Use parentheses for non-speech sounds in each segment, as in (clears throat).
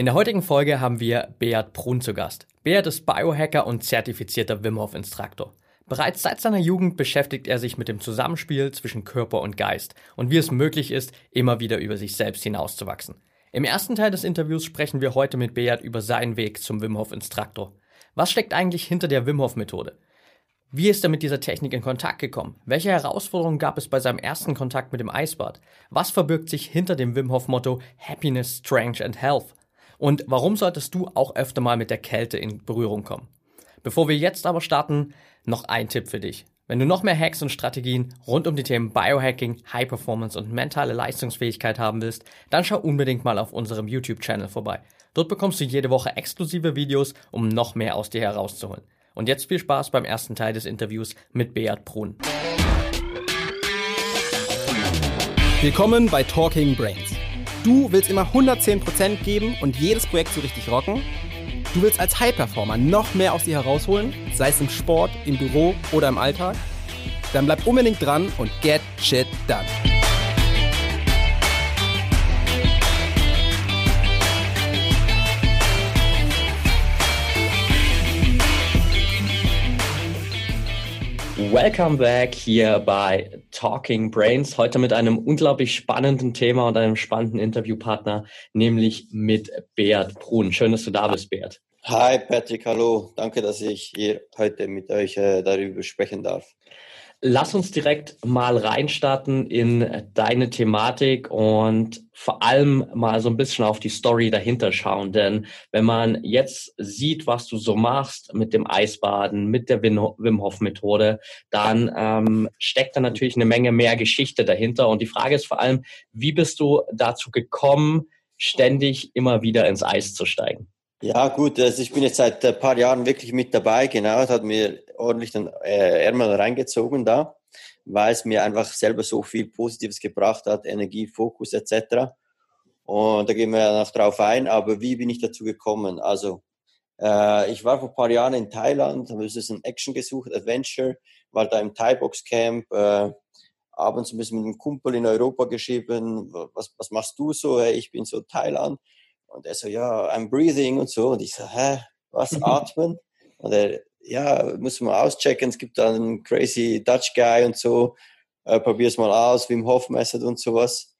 In der heutigen Folge haben wir Beat Brun zu Gast. Beat ist Biohacker und zertifizierter Wim Hof Instruktor. Bereits seit seiner Jugend beschäftigt er sich mit dem Zusammenspiel zwischen Körper und Geist und wie es möglich ist, immer wieder über sich selbst hinauszuwachsen. Im ersten Teil des Interviews sprechen wir heute mit Beat über seinen Weg zum Wim Hof Instruktor. Was steckt eigentlich hinter der Wim Hof Methode? Wie ist er mit dieser Technik in Kontakt gekommen? Welche Herausforderungen gab es bei seinem ersten Kontakt mit dem Eisbad? Was verbirgt sich hinter dem Wim Hof Motto Happiness, Strength and Health? Und warum solltest du auch öfter mal mit der Kälte in Berührung kommen? Bevor wir jetzt aber starten, noch ein Tipp für dich. Wenn du noch mehr Hacks und Strategien rund um die Themen Biohacking, High Performance und mentale Leistungsfähigkeit haben willst, dann schau unbedingt mal auf unserem YouTube-Channel vorbei. Dort bekommst du jede Woche exklusive Videos, um noch mehr aus dir herauszuholen. Und jetzt viel Spaß beim ersten Teil des Interviews mit Beat Brun. Willkommen bei Talking Brains Du willst immer 110% geben und jedes Projekt so richtig rocken? Du willst als High-Performer noch mehr aus dir herausholen, sei es im Sport, im Büro oder im Alltag? Dann bleib unbedingt dran und get shit done. Welcome back hier bei Talking Brains. Heute mit einem unglaublich spannenden Thema und einem spannenden Interviewpartner, nämlich mit Beat Brun. Schön, dass du da bist, Beat. Hi Patrick, hallo. Danke, dass ich hier heute mit euch äh, darüber sprechen darf. Lass uns direkt mal reinstarten in deine Thematik und vor allem mal so ein bisschen auf die Story dahinter schauen. Denn wenn man jetzt sieht, was du so machst mit dem Eisbaden, mit der Wim Hof Methode, dann ähm, steckt da natürlich eine Menge mehr Geschichte dahinter. Und die Frage ist vor allem, wie bist du dazu gekommen, ständig immer wieder ins Eis zu steigen? Ja, gut, also ich bin jetzt seit ein paar Jahren wirklich mit dabei, genau, hat mir ordentlich den äh, Ärmel reingezogen da, weil es mir einfach selber so viel Positives gebracht hat, Energie, Fokus etc. Und da gehen wir noch drauf ein, aber wie bin ich dazu gekommen? Also, äh, ich war vor ein paar Jahren in Thailand, habe ein Action gesucht, Adventure, war da im Thai-Box Camp, äh, abends ein bisschen mit einem Kumpel in Europa geschrieben, was, was machst du so? Hey, ich bin so Thailand und er so, ja, I'm breathing und so. Und ich so, hä, was, (laughs) atmen? Und er, ja, muss man auschecken. Es gibt da einen crazy Dutch Guy und so. Äh, probier's mal aus, Wim Hof Method und sowas.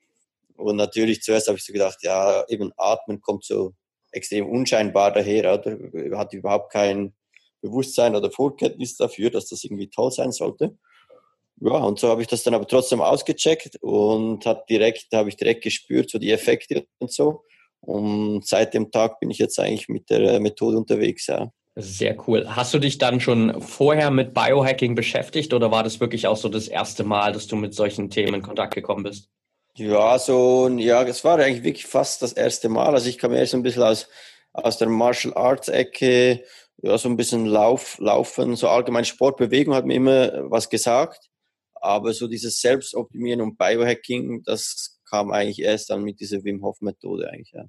Und natürlich zuerst habe ich so gedacht, ja, eben atmen kommt so extrem unscheinbar daher, oder? Hat überhaupt kein Bewusstsein oder Vorkenntnis dafür, dass das irgendwie toll sein sollte. Ja, und so habe ich das dann aber trotzdem ausgecheckt und hat direkt, habe ich direkt gespürt, so die Effekte und so. Und seit dem Tag bin ich jetzt eigentlich mit der Methode unterwegs. Ja. Sehr cool. Hast du dich dann schon vorher mit Biohacking beschäftigt oder war das wirklich auch so das erste Mal, dass du mit solchen Themen in Kontakt gekommen bist? Ja, so, ja, es war eigentlich wirklich fast das erste Mal. Also ich kam eher so ein bisschen aus, aus der Martial Arts Ecke, ja, so ein bisschen Lauf, Laufen, so allgemein Sportbewegung hat mir immer was gesagt. Aber so dieses Selbstoptimieren und Biohacking, das kam eigentlich erst dann mit dieser Wim Hof Methode eigentlich, ja.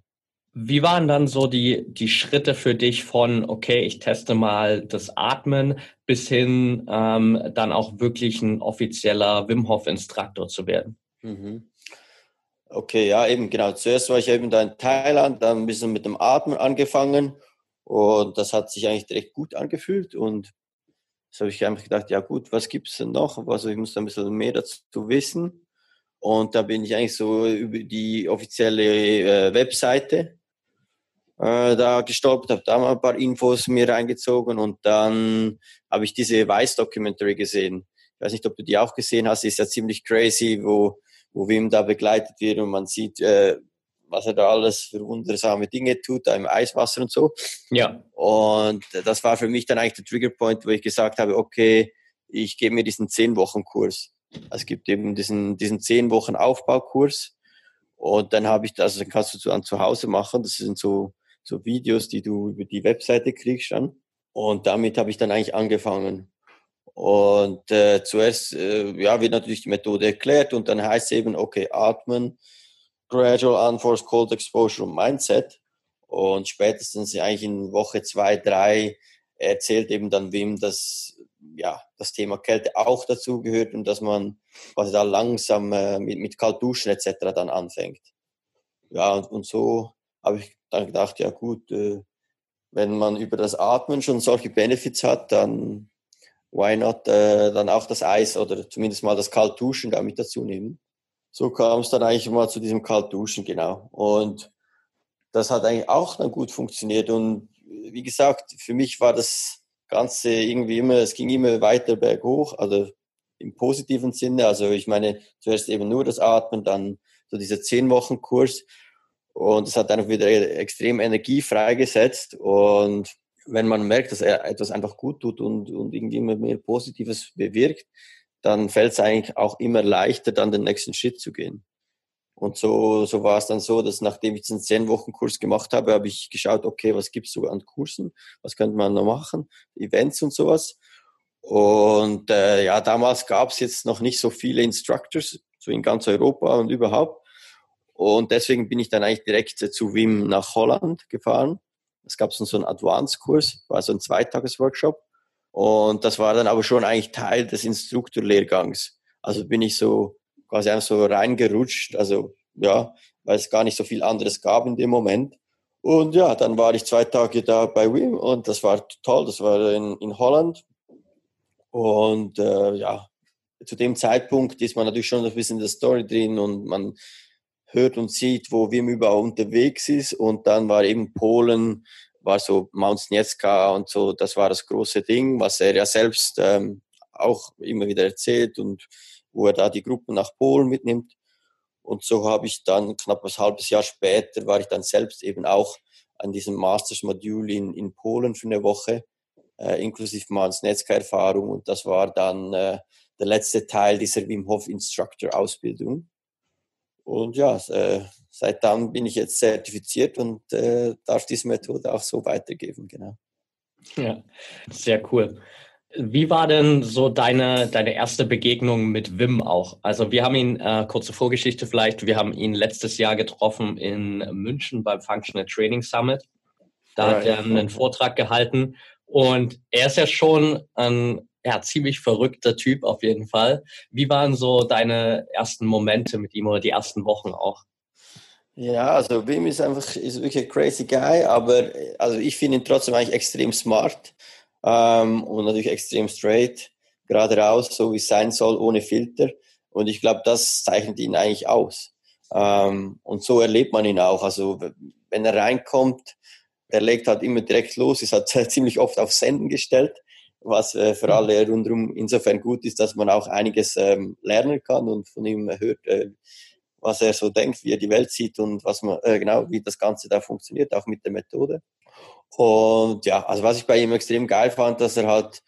Wie waren dann so die, die Schritte für dich von, okay, ich teste mal das Atmen bis hin ähm, dann auch wirklich ein offizieller Wim Hof Instruktor zu werden? Mhm. Okay, ja, eben genau. Zuerst war ich eben da in Thailand, dann ein bisschen mit dem Atmen angefangen und das hat sich eigentlich direkt gut angefühlt und so habe ich einfach gedacht, ja gut, was gibt es denn noch? Also ich muss da ein bisschen mehr dazu wissen. Und da bin ich eigentlich so über die offizielle äh, Webseite äh, da gestolpert, habe da mal ein paar Infos mir reingezogen und dann habe ich diese Weiß-Documentary gesehen. Ich weiß nicht, ob du die auch gesehen hast, ist ja ziemlich crazy, wo, wo Wim da begleitet wird und man sieht, äh, was er da alles für wundersame Dinge tut, da im Eiswasser und so. Ja. Und das war für mich dann eigentlich der Triggerpoint, wo ich gesagt habe, okay, ich gebe mir diesen zehn Wochen Kurs. Es gibt eben diesen, diesen zehn Wochen Aufbaukurs. Und dann habe ich das, dann kannst du dann zu Hause machen. Das sind so, so Videos, die du über die Webseite kriegst dann. Und damit habe ich dann eigentlich angefangen. Und äh, zuerst äh, ja, wird natürlich die Methode erklärt und dann heißt es eben, okay, atmen, gradual unforced cold exposure und Mindset. Und spätestens eigentlich in Woche zwei, drei erzählt eben dann Wim, dass ja, das Thema Kälte auch dazu gehört und dass man quasi da langsam äh, mit, mit Kaltduschen etc. dann anfängt. Ja, und, und so habe ich dann gedacht, ja gut, äh, wenn man über das Atmen schon solche Benefits hat, dann why not äh, dann auch das Eis oder zumindest mal das Kaltduschen damit dazu nehmen. So kam es dann eigentlich mal zu diesem Kaltduschen, genau. Und das hat eigentlich auch dann gut funktioniert. Und wie gesagt, für mich war das Ganze irgendwie immer, es ging immer weiter berghoch, also im positiven Sinne. Also ich meine, zuerst eben nur das Atmen, dann so dieser zehn Wochen Kurs. Und es hat einfach wieder extrem Energie freigesetzt. Und wenn man merkt, dass er etwas einfach gut tut und, und irgendwie immer mehr Positives bewirkt, dann fällt es eigentlich auch immer leichter, dann den nächsten Schritt zu gehen. Und so, so war es dann so, dass nachdem ich diesen zehn Wochen Kurs gemacht habe, habe ich geschaut, okay, was gibt's so an Kursen? Was könnte man noch machen? Events und sowas. Und äh, ja, damals gab es jetzt noch nicht so viele Instructors, so in ganz Europa und überhaupt. Und deswegen bin ich dann eigentlich direkt zu Wim nach Holland gefahren. Es gab so einen Advanced-Kurs, war so ein Zweitages-Workshop. Und das war dann aber schon eigentlich Teil des Instruktorlehrgangs. Also bin ich so quasi einfach so reingerutscht. Also ja, weil es gar nicht so viel anderes gab in dem Moment. Und ja, dann war ich zwei Tage da bei Wim und das war toll. Das war in, in Holland. Und äh, ja, zu dem Zeitpunkt ist man natürlich schon ein bisschen in der Story drin und man hört und sieht, wo Wim überall unterwegs ist. Und dann war eben Polen, war so Mount Sniecka und so, das war das große Ding, was er ja selbst ähm, auch immer wieder erzählt und wo er da die Gruppen nach Polen mitnimmt. Und so habe ich dann knapp ein halbes Jahr später, war ich dann selbst eben auch an diesem Masters-Modul in, in Polen für eine Woche, äh, inklusive Mount Sniecka-Erfahrung. Und das war dann äh, der letzte Teil dieser Wim Hof Instructor-Ausbildung. Und ja, äh, seit dann bin ich jetzt zertifiziert und äh, darf diese Methode auch so weitergeben, genau. Ja, sehr cool. Wie war denn so deine, deine erste Begegnung mit Wim auch? Also wir haben ihn, äh, kurze Vorgeschichte vielleicht, wir haben ihn letztes Jahr getroffen in München beim Functional Training Summit. Da right. hat er einen Vortrag gehalten und er ist ja schon ein ja, ziemlich verrückter Typ auf jeden Fall. Wie waren so deine ersten Momente mit ihm oder die ersten Wochen auch? Ja, also Wim ist einfach ist wirklich ein crazy guy, aber also ich finde ihn trotzdem eigentlich extrem smart ähm, und natürlich extrem straight, gerade raus, so wie es sein soll, ohne Filter. Und ich glaube, das zeichnet ihn eigentlich aus. Ähm, und so erlebt man ihn auch. Also wenn er reinkommt, er legt halt immer direkt los, ist halt (laughs) ziemlich oft auf Senden gestellt was äh, für mhm. alle rundherum insofern gut ist, dass man auch einiges ähm, lernen kann und von ihm hört, äh, was er so denkt, wie er die Welt sieht und was man äh, genau, wie das Ganze da funktioniert, auch mit der Methode. Und ja, also was ich bei ihm extrem geil fand, dass er halt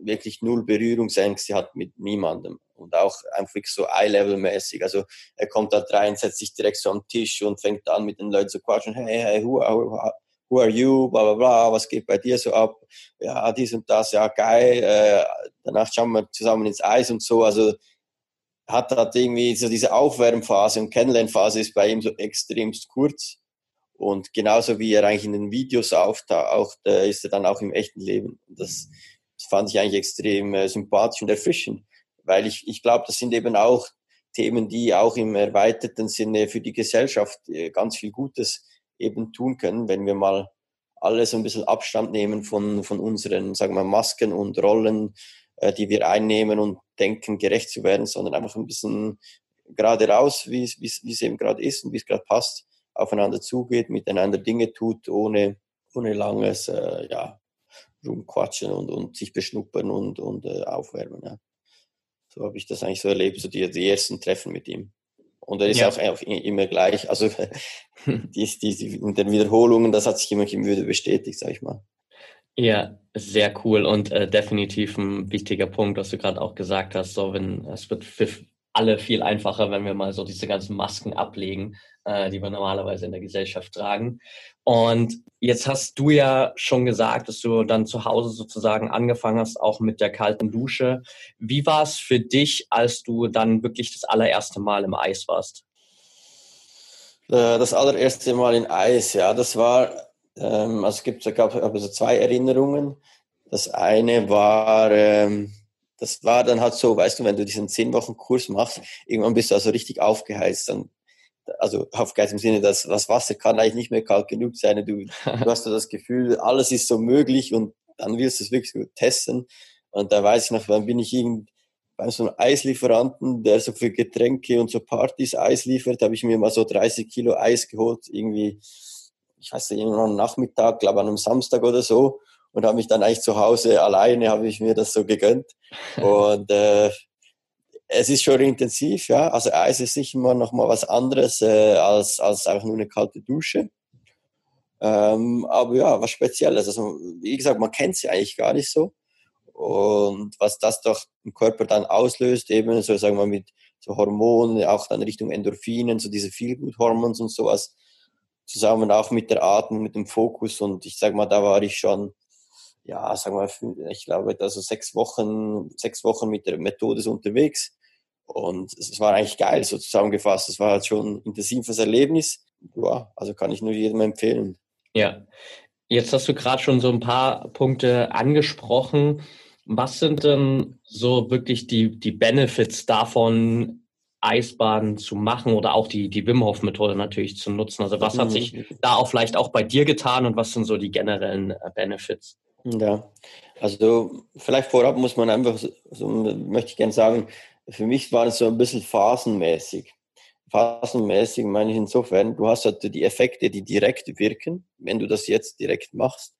wirklich null Berührungsängste hat mit niemandem und auch einfach so Eye-Level-mäßig. Also er kommt da rein, setzt sich direkt so am Tisch und fängt an mit den Leuten zu quatschen. Hey, hey, who, who, who are you, bla bla bla, was geht bei dir so ab? Ja, dies und das, ja, geil. Äh, danach schauen wir zusammen ins Eis und so. Also hat hat irgendwie so diese Aufwärmphase und Kennenlernphase ist bei ihm so extremst kurz. Und genauso wie er eigentlich in den Videos auftaucht, ist er dann auch im echten Leben. Das, das fand ich eigentlich extrem äh, sympathisch und erfrischend, weil ich, ich glaube, das sind eben auch Themen, die auch im erweiterten Sinne für die Gesellschaft äh, ganz viel Gutes eben tun können, wenn wir mal alle so ein bisschen Abstand nehmen von, von unseren, sagen wir, Masken und Rollen, äh, die wir einnehmen und denken, gerecht zu werden, sondern einfach ein bisschen gerade raus, wie es, wie es eben gerade ist und wie es gerade passt, aufeinander zugeht, miteinander Dinge tut, ohne, ohne langes äh, ja, rumquatschen und, und sich beschnuppern und, und äh, aufwärmen. Ja. So habe ich das eigentlich so erlebt, so die, die ersten Treffen mit ihm. Und er ist ja. auch immer gleich. Also (laughs) die, die, in den Wiederholungen, das hat sich immer wieder bestätigt, sag ich mal. Ja, sehr cool und äh, definitiv ein wichtiger Punkt, was du gerade auch gesagt hast. So, wenn es wird alle viel einfacher, wenn wir mal so diese ganzen Masken ablegen, äh, die wir normalerweise in der Gesellschaft tragen. Und jetzt hast du ja schon gesagt, dass du dann zu Hause sozusagen angefangen hast, auch mit der kalten Dusche. Wie war es für dich, als du dann wirklich das allererste Mal im Eis warst? Äh, das allererste Mal in Eis, ja, das war, ähm, also es gibt, es gab also zwei Erinnerungen. Das eine war, ähm, das war dann halt so, weißt du, wenn du diesen zehn Wochen Kurs machst, irgendwann bist du also richtig aufgeheizt. Dann also aufgeheizt im Sinne, dass das Wasser kann eigentlich nicht mehr kalt genug sein. Du, (laughs) du hast so das Gefühl, alles ist so möglich und dann willst du es wirklich so testen. Und da weiß ich noch, wann bin ich irgend bei so einem Eislieferanten, der so für Getränke und so Partys Eis liefert, habe ich mir mal so 30 Kilo Eis geholt, irgendwie, ich weiß nicht, irgendwann am Nachmittag, glaube an einem Samstag oder so und habe mich dann eigentlich zu Hause alleine, habe ich mir das so gegönnt. (laughs) Und äh, es ist schon intensiv, ja. Also Eis ist sicher mal noch mal was anderes äh, als, als einfach nur eine kalte Dusche. Ähm, aber ja, was Spezielles. Also wie gesagt, man kennt sie eigentlich gar nicht so. Und was das doch im Körper dann auslöst, eben so sagen wir mit so Hormonen, auch dann Richtung Endorphinen, so diese Feelgood-Hormons und sowas, zusammen auch mit der Atmung, mit dem Fokus. Und ich sag mal, da war ich schon ja, sagen wir, ich glaube, also sechs Wochen, sechs Wochen mit der Methode unterwegs. Und es war eigentlich geil, so zusammengefasst. Es war halt schon ein intensives Erlebnis. Ja, also kann ich nur jedem empfehlen. Ja. Jetzt hast du gerade schon so ein paar Punkte angesprochen. Was sind denn so wirklich die, die Benefits davon, Eisbaden zu machen oder auch die, die Wim Hof Methode natürlich zu nutzen? Also was hat sich mhm. da auch vielleicht auch bei dir getan und was sind so die generellen äh, Benefits? Ja, also vielleicht vorab muss man einfach, so, möchte ich gerne sagen, für mich war es so ein bisschen phasenmäßig. Phasenmäßig meine ich insofern, du hast halt die Effekte, die direkt wirken, wenn du das jetzt direkt machst.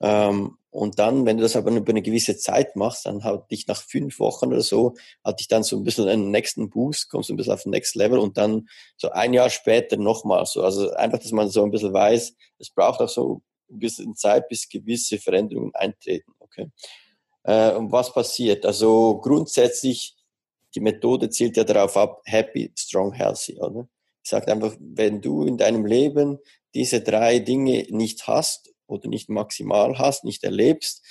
Ähm, und dann, wenn du das aber über eine gewisse Zeit machst, dann halt dich nach fünf Wochen oder so, hat dich dann so ein bisschen einen nächsten Boost, kommst ein bisschen auf den Next Level und dann so ein Jahr später nochmal so. Also einfach, dass man so ein bisschen weiß, es braucht auch so bisschen Zeit, bis gewisse Veränderungen eintreten. Okay. Äh, und was passiert? Also grundsätzlich, die Methode zielt ja darauf ab, happy, strong, healthy, oder? Ich sage einfach, wenn du in deinem Leben diese drei Dinge nicht hast oder nicht maximal hast, nicht erlebst,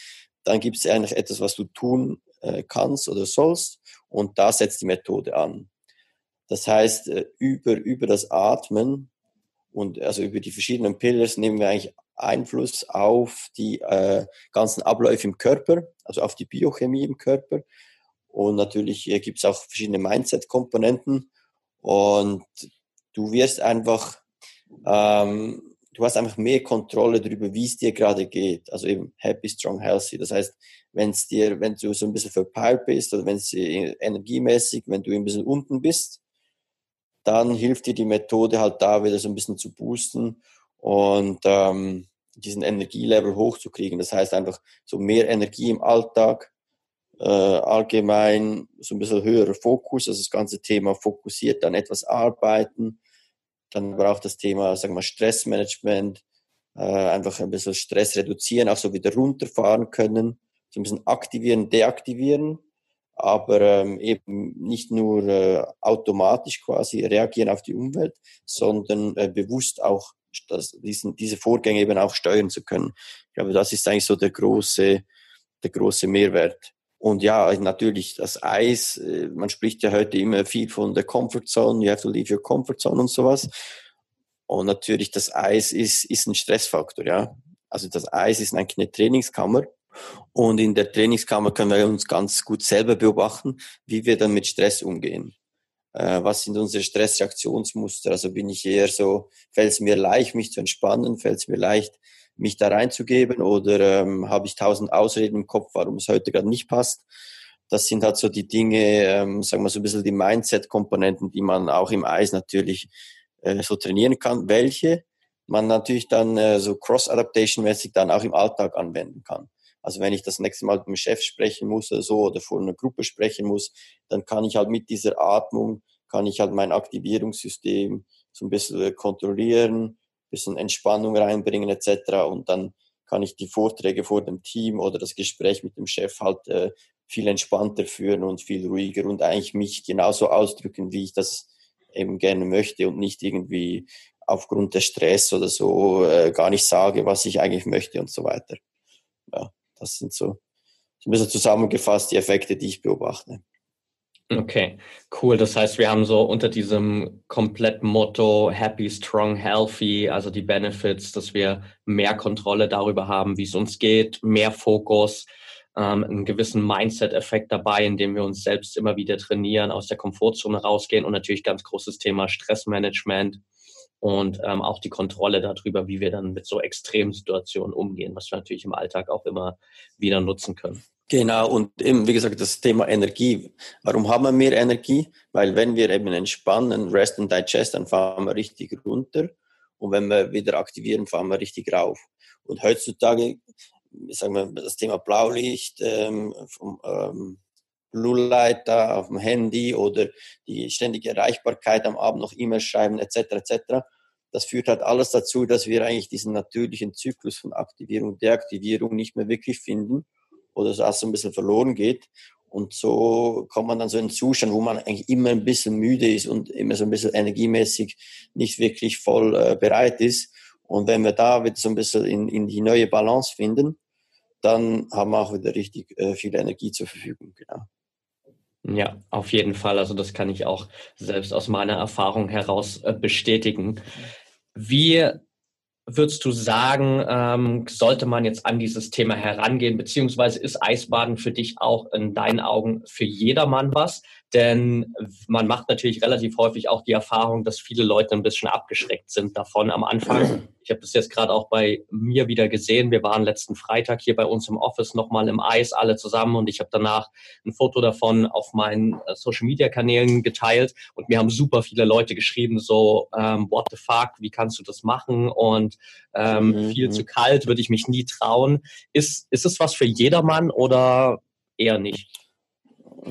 dann gibt es eigentlich etwas, was du tun äh, kannst oder sollst und da setzt die Methode an. Das heißt, äh, über, über das Atmen und also über die verschiedenen Pillars nehmen wir eigentlich Einfluss auf die äh, ganzen Abläufe im Körper, also auf die Biochemie im Körper. Und natürlich äh, gibt es auch verschiedene Mindset-Komponenten. Und du wirst einfach, ähm, du hast einfach mehr Kontrolle darüber, wie es dir gerade geht. Also eben happy, strong, healthy. Das heißt, wenn es dir, wenn du so ein bisschen verpeilt bist oder wenn es energiemäßig, wenn du ein bisschen unten bist, dann hilft dir die Methode halt da wieder so ein bisschen zu boosten und ähm, diesen Energielevel hochzukriegen. Das heißt einfach so mehr Energie im Alltag, äh, allgemein so ein bisschen höherer Fokus, also das ganze Thema fokussiert dann etwas arbeiten, dann aber auch das Thema, sagen wir, Stressmanagement, äh, einfach ein bisschen Stress reduzieren, auch so wieder runterfahren können, so ein bisschen aktivieren, deaktivieren, aber ähm, eben nicht nur äh, automatisch quasi reagieren auf die Umwelt, sondern äh, bewusst auch das, diesen, diese Vorgänge eben auch steuern zu können. Ich glaube, das ist eigentlich so der große, der große Mehrwert. Und ja, natürlich das Eis, äh, man spricht ja heute immer viel von der Comfort Zone, you have to leave your comfort zone und sowas. Und natürlich das Eis ist, ist ein Stressfaktor, ja. Also das Eis ist eigentlich eine Trainingskammer. Und in der Trainingskammer können wir uns ganz gut selber beobachten, wie wir dann mit Stress umgehen äh, was sind unsere Stressreaktionsmuster? Also bin ich eher so, fällt es mir leicht, mich zu entspannen, fällt es mir leicht, mich da reinzugeben oder ähm, habe ich tausend Ausreden im Kopf, warum es heute gerade nicht passt? Das sind halt so die Dinge, ähm, sagen wir so ein bisschen die Mindset-Komponenten, die man auch im Eis natürlich äh, so trainieren kann, welche man natürlich dann äh, so Cross-Adaptation-mäßig dann auch im Alltag anwenden kann. Also wenn ich das nächste Mal mit dem Chef sprechen muss oder so oder vor einer Gruppe sprechen muss, dann kann ich halt mit dieser Atmung, kann ich halt mein Aktivierungssystem so ein bisschen kontrollieren, ein bisschen Entspannung reinbringen etc. Und dann kann ich die Vorträge vor dem Team oder das Gespräch mit dem Chef halt äh, viel entspannter führen und viel ruhiger und eigentlich mich genauso ausdrücken, wie ich das eben gerne möchte und nicht irgendwie aufgrund des Stress oder so äh, gar nicht sage, was ich eigentlich möchte und so weiter. Ja. Das sind so, ein bisschen zusammengefasst die Effekte, die ich beobachte. Okay, cool. Das heißt, wir haben so unter diesem kompletten Motto Happy, Strong, Healthy, also die Benefits, dass wir mehr Kontrolle darüber haben, wie es uns geht, mehr Fokus, ähm, einen gewissen Mindset-Effekt dabei, indem wir uns selbst immer wieder trainieren, aus der Komfortzone rausgehen und natürlich ganz großes Thema Stressmanagement und ähm, auch die Kontrolle darüber, wie wir dann mit so extremen Situationen umgehen, was wir natürlich im Alltag auch immer wieder nutzen können. Genau, und eben, wie gesagt, das Thema Energie. Warum haben wir mehr Energie? Weil wenn wir eben entspannen, Rest and Digest, dann fahren wir richtig runter. Und wenn wir wieder aktivieren, fahren wir richtig rauf. Und heutzutage, sagen wir, das Thema Blaulicht, ähm, vom, ähm, Da auf dem Handy oder die ständige Erreichbarkeit am Abend noch E-Mails schreiben etc. etc. Das führt halt alles dazu, dass wir eigentlich diesen natürlichen Zyklus von Aktivierung und Deaktivierung nicht mehr wirklich finden oder so ein bisschen verloren geht. Und so kommt man dann so in einen Zustand, wo man eigentlich immer ein bisschen müde ist und immer so ein bisschen energiemäßig nicht wirklich voll äh, bereit ist. Und wenn wir da wieder so ein bisschen in, in die neue Balance finden, dann haben wir auch wieder richtig äh, viel Energie zur Verfügung. Genau. Ja, auf jeden Fall. Also das kann ich auch selbst aus meiner Erfahrung heraus äh, bestätigen. Wie würdest du sagen, ähm, sollte man jetzt an dieses Thema herangehen, beziehungsweise ist Eisbaden für dich auch in deinen Augen für jedermann was? Denn man macht natürlich relativ häufig auch die Erfahrung, dass viele Leute ein bisschen abgeschreckt sind davon am Anfang. (clears throat) Ich habe das jetzt gerade auch bei mir wieder gesehen. Wir waren letzten Freitag hier bei uns im Office nochmal im Eis alle zusammen und ich habe danach ein Foto davon auf meinen äh, Social-Media-Kanälen geteilt und mir haben super viele Leute geschrieben, so, ähm, what the fuck, wie kannst du das machen? Und ähm, mhm. viel zu kalt, würde ich mich nie trauen. Ist, ist es was für jedermann oder eher nicht?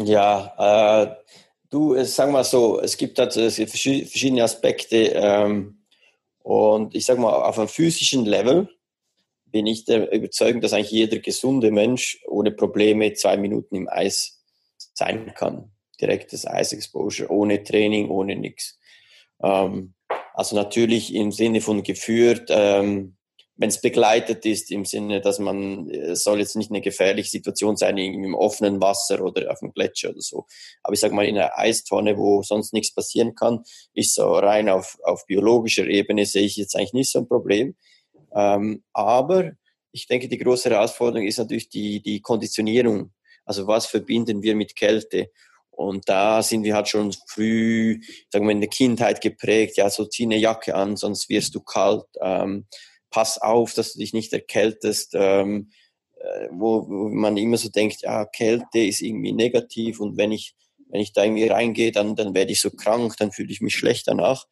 Ja, äh, du, sag mal so, es gibt halt verschiedene Aspekte ähm, und ich sag mal, auf einem physischen Level bin ich der Überzeugung, dass eigentlich jeder gesunde Mensch ohne Probleme zwei Minuten im Eis sein kann. Direktes Eisexposure, ohne Training, ohne nichts. Ähm, also natürlich im Sinne von geführt, ähm, wenn es begleitet ist, im Sinne, dass man, es soll jetzt nicht eine gefährliche Situation sein, irgendwie im offenen Wasser oder auf dem Gletscher oder so. Aber ich sage mal, in einer Eistonne, wo sonst nichts passieren kann, ist so rein auf, auf biologischer Ebene sehe ich jetzt eigentlich nicht so ein Problem. Ähm, aber ich denke, die große Herausforderung ist natürlich die, die Konditionierung. Also was verbinden wir mit Kälte? Und da sind wir halt schon früh, sagen wir, in der Kindheit geprägt. Ja, so zieh eine Jacke an, sonst wirst du kalt. Ähm, pass auf, dass du dich nicht erkältest, ähm, äh, wo, wo man immer so denkt, ja, Kälte ist irgendwie negativ und wenn ich, wenn ich da irgendwie reingehe, dann, dann werde ich so krank, dann fühle ich mich schlecht danach.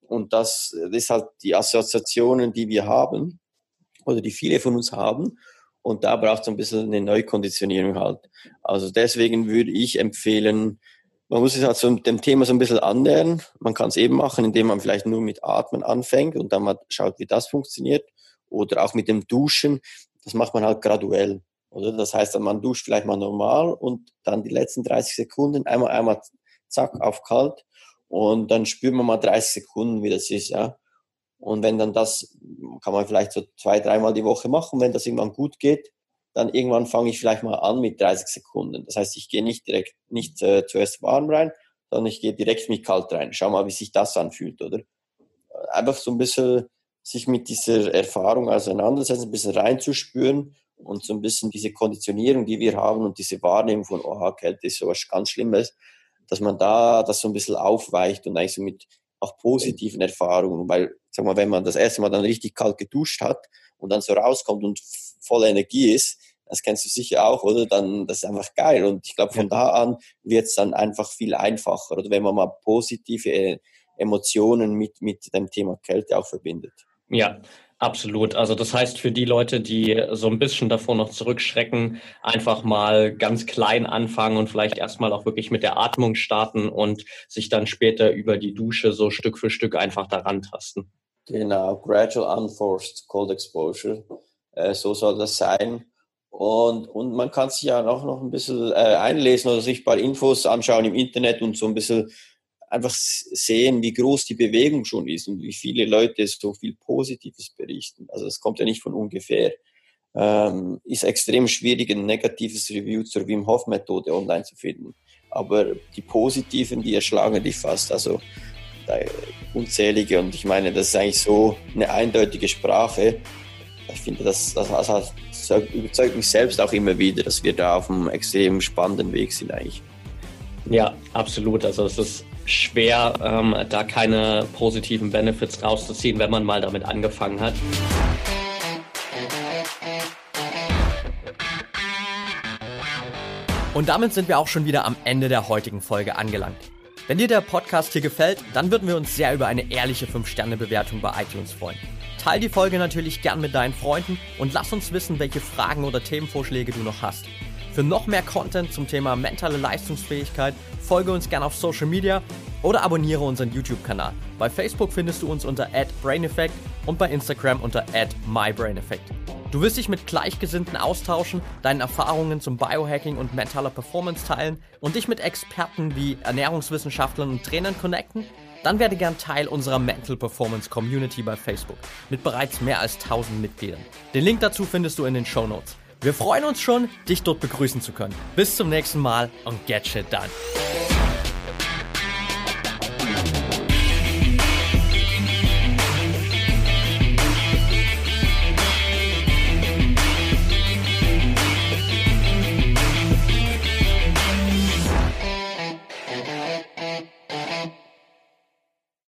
Und das, das ist halt die Assoziationen, die wir haben oder die viele von uns haben. Und da braucht es ein bisschen eine Neukonditionierung halt. Also deswegen würde ich empfehlen, man muss sich halt so dem Thema so ein bisschen annähern. Man kann es eben machen, indem man vielleicht nur mit Atmen anfängt und dann mal schaut, wie das funktioniert. Oder auch mit dem Duschen. Das macht man halt graduell. Oder? Das heißt, man duscht vielleicht mal normal und dann die letzten 30 Sekunden einmal, einmal zack auf kalt und dann spürt man mal 30 Sekunden, wie das ist, ja. Und wenn dann das, kann man vielleicht so zwei, dreimal die Woche machen, wenn das irgendwann gut geht, dann irgendwann fange ich vielleicht mal an mit 30 Sekunden. Das heißt, ich gehe nicht direkt, nicht äh, zuerst warm rein, sondern ich gehe direkt mit kalt rein. Schau mal, wie sich das anfühlt, oder? Einfach so ein bisschen sich mit dieser Erfahrung auseinandersetzen, ein bisschen reinzuspüren und so ein bisschen diese Konditionierung, die wir haben und diese Wahrnehmung von, oh, Kälte ist sowas ganz Schlimmes, dass man da das so ein bisschen aufweicht und eigentlich so mit auch positiven Erfahrungen, weil, sag mal, wenn man das erste Mal dann richtig kalt geduscht hat und dann so rauskommt und voll Energie ist, das kennst du sicher auch, oder? Dann, das ist einfach geil. Und ich glaube, von da an wird es dann einfach viel einfacher, oder wenn man mal positive äh, Emotionen mit, mit dem Thema Kälte auch verbindet. Ja, absolut. Also das heißt für die Leute, die so ein bisschen davor noch zurückschrecken, einfach mal ganz klein anfangen und vielleicht erstmal auch wirklich mit der Atmung starten und sich dann später über die Dusche so Stück für Stück einfach daran tasten. Genau, gradual unforced cold exposure. Äh, so soll das sein. Und, und man kann sich ja auch noch ein bisschen äh, einlesen oder sich ein paar Infos anschauen im Internet und so ein bisschen einfach sehen, wie groß die Bewegung schon ist und wie viele Leute so viel Positives berichten. Also es kommt ja nicht von ungefähr. Ähm, ist extrem schwierig, ein negatives Review zur Wim Hof Methode online zu finden. Aber die positiven, die erschlagen dich fast. Also unzählige und ich meine, das ist eigentlich so eine eindeutige Sprache. Ich finde, das, das hat überzeugt mich selbst auch immer wieder, dass wir da auf einem extrem spannenden Weg sind eigentlich. Ja, absolut. Also es ist schwer, ähm, da keine positiven Benefits rauszuziehen, wenn man mal damit angefangen hat. Und damit sind wir auch schon wieder am Ende der heutigen Folge angelangt. Wenn dir der Podcast hier gefällt, dann würden wir uns sehr über eine ehrliche 5-Sterne-Bewertung bei iTunes freuen. Teil die Folge natürlich gern mit deinen Freunden und lass uns wissen, welche Fragen oder Themenvorschläge du noch hast. Für noch mehr Content zum Thema mentale Leistungsfähigkeit folge uns gern auf Social Media oder abonniere unseren YouTube-Kanal. Bei Facebook findest du uns unter @braineffect und bei Instagram unter @mybraineffect. Du wirst dich mit Gleichgesinnten austauschen, deinen Erfahrungen zum Biohacking und mentaler Performance teilen und dich mit Experten wie Ernährungswissenschaftlern und Trainern connecten? Dann werde gern Teil unserer Mental Performance Community bei Facebook mit bereits mehr als 1000 Mitgliedern. Den Link dazu findest du in den Show Notes. Wir freuen uns schon, dich dort begrüßen zu können. Bis zum nächsten Mal und get shit done.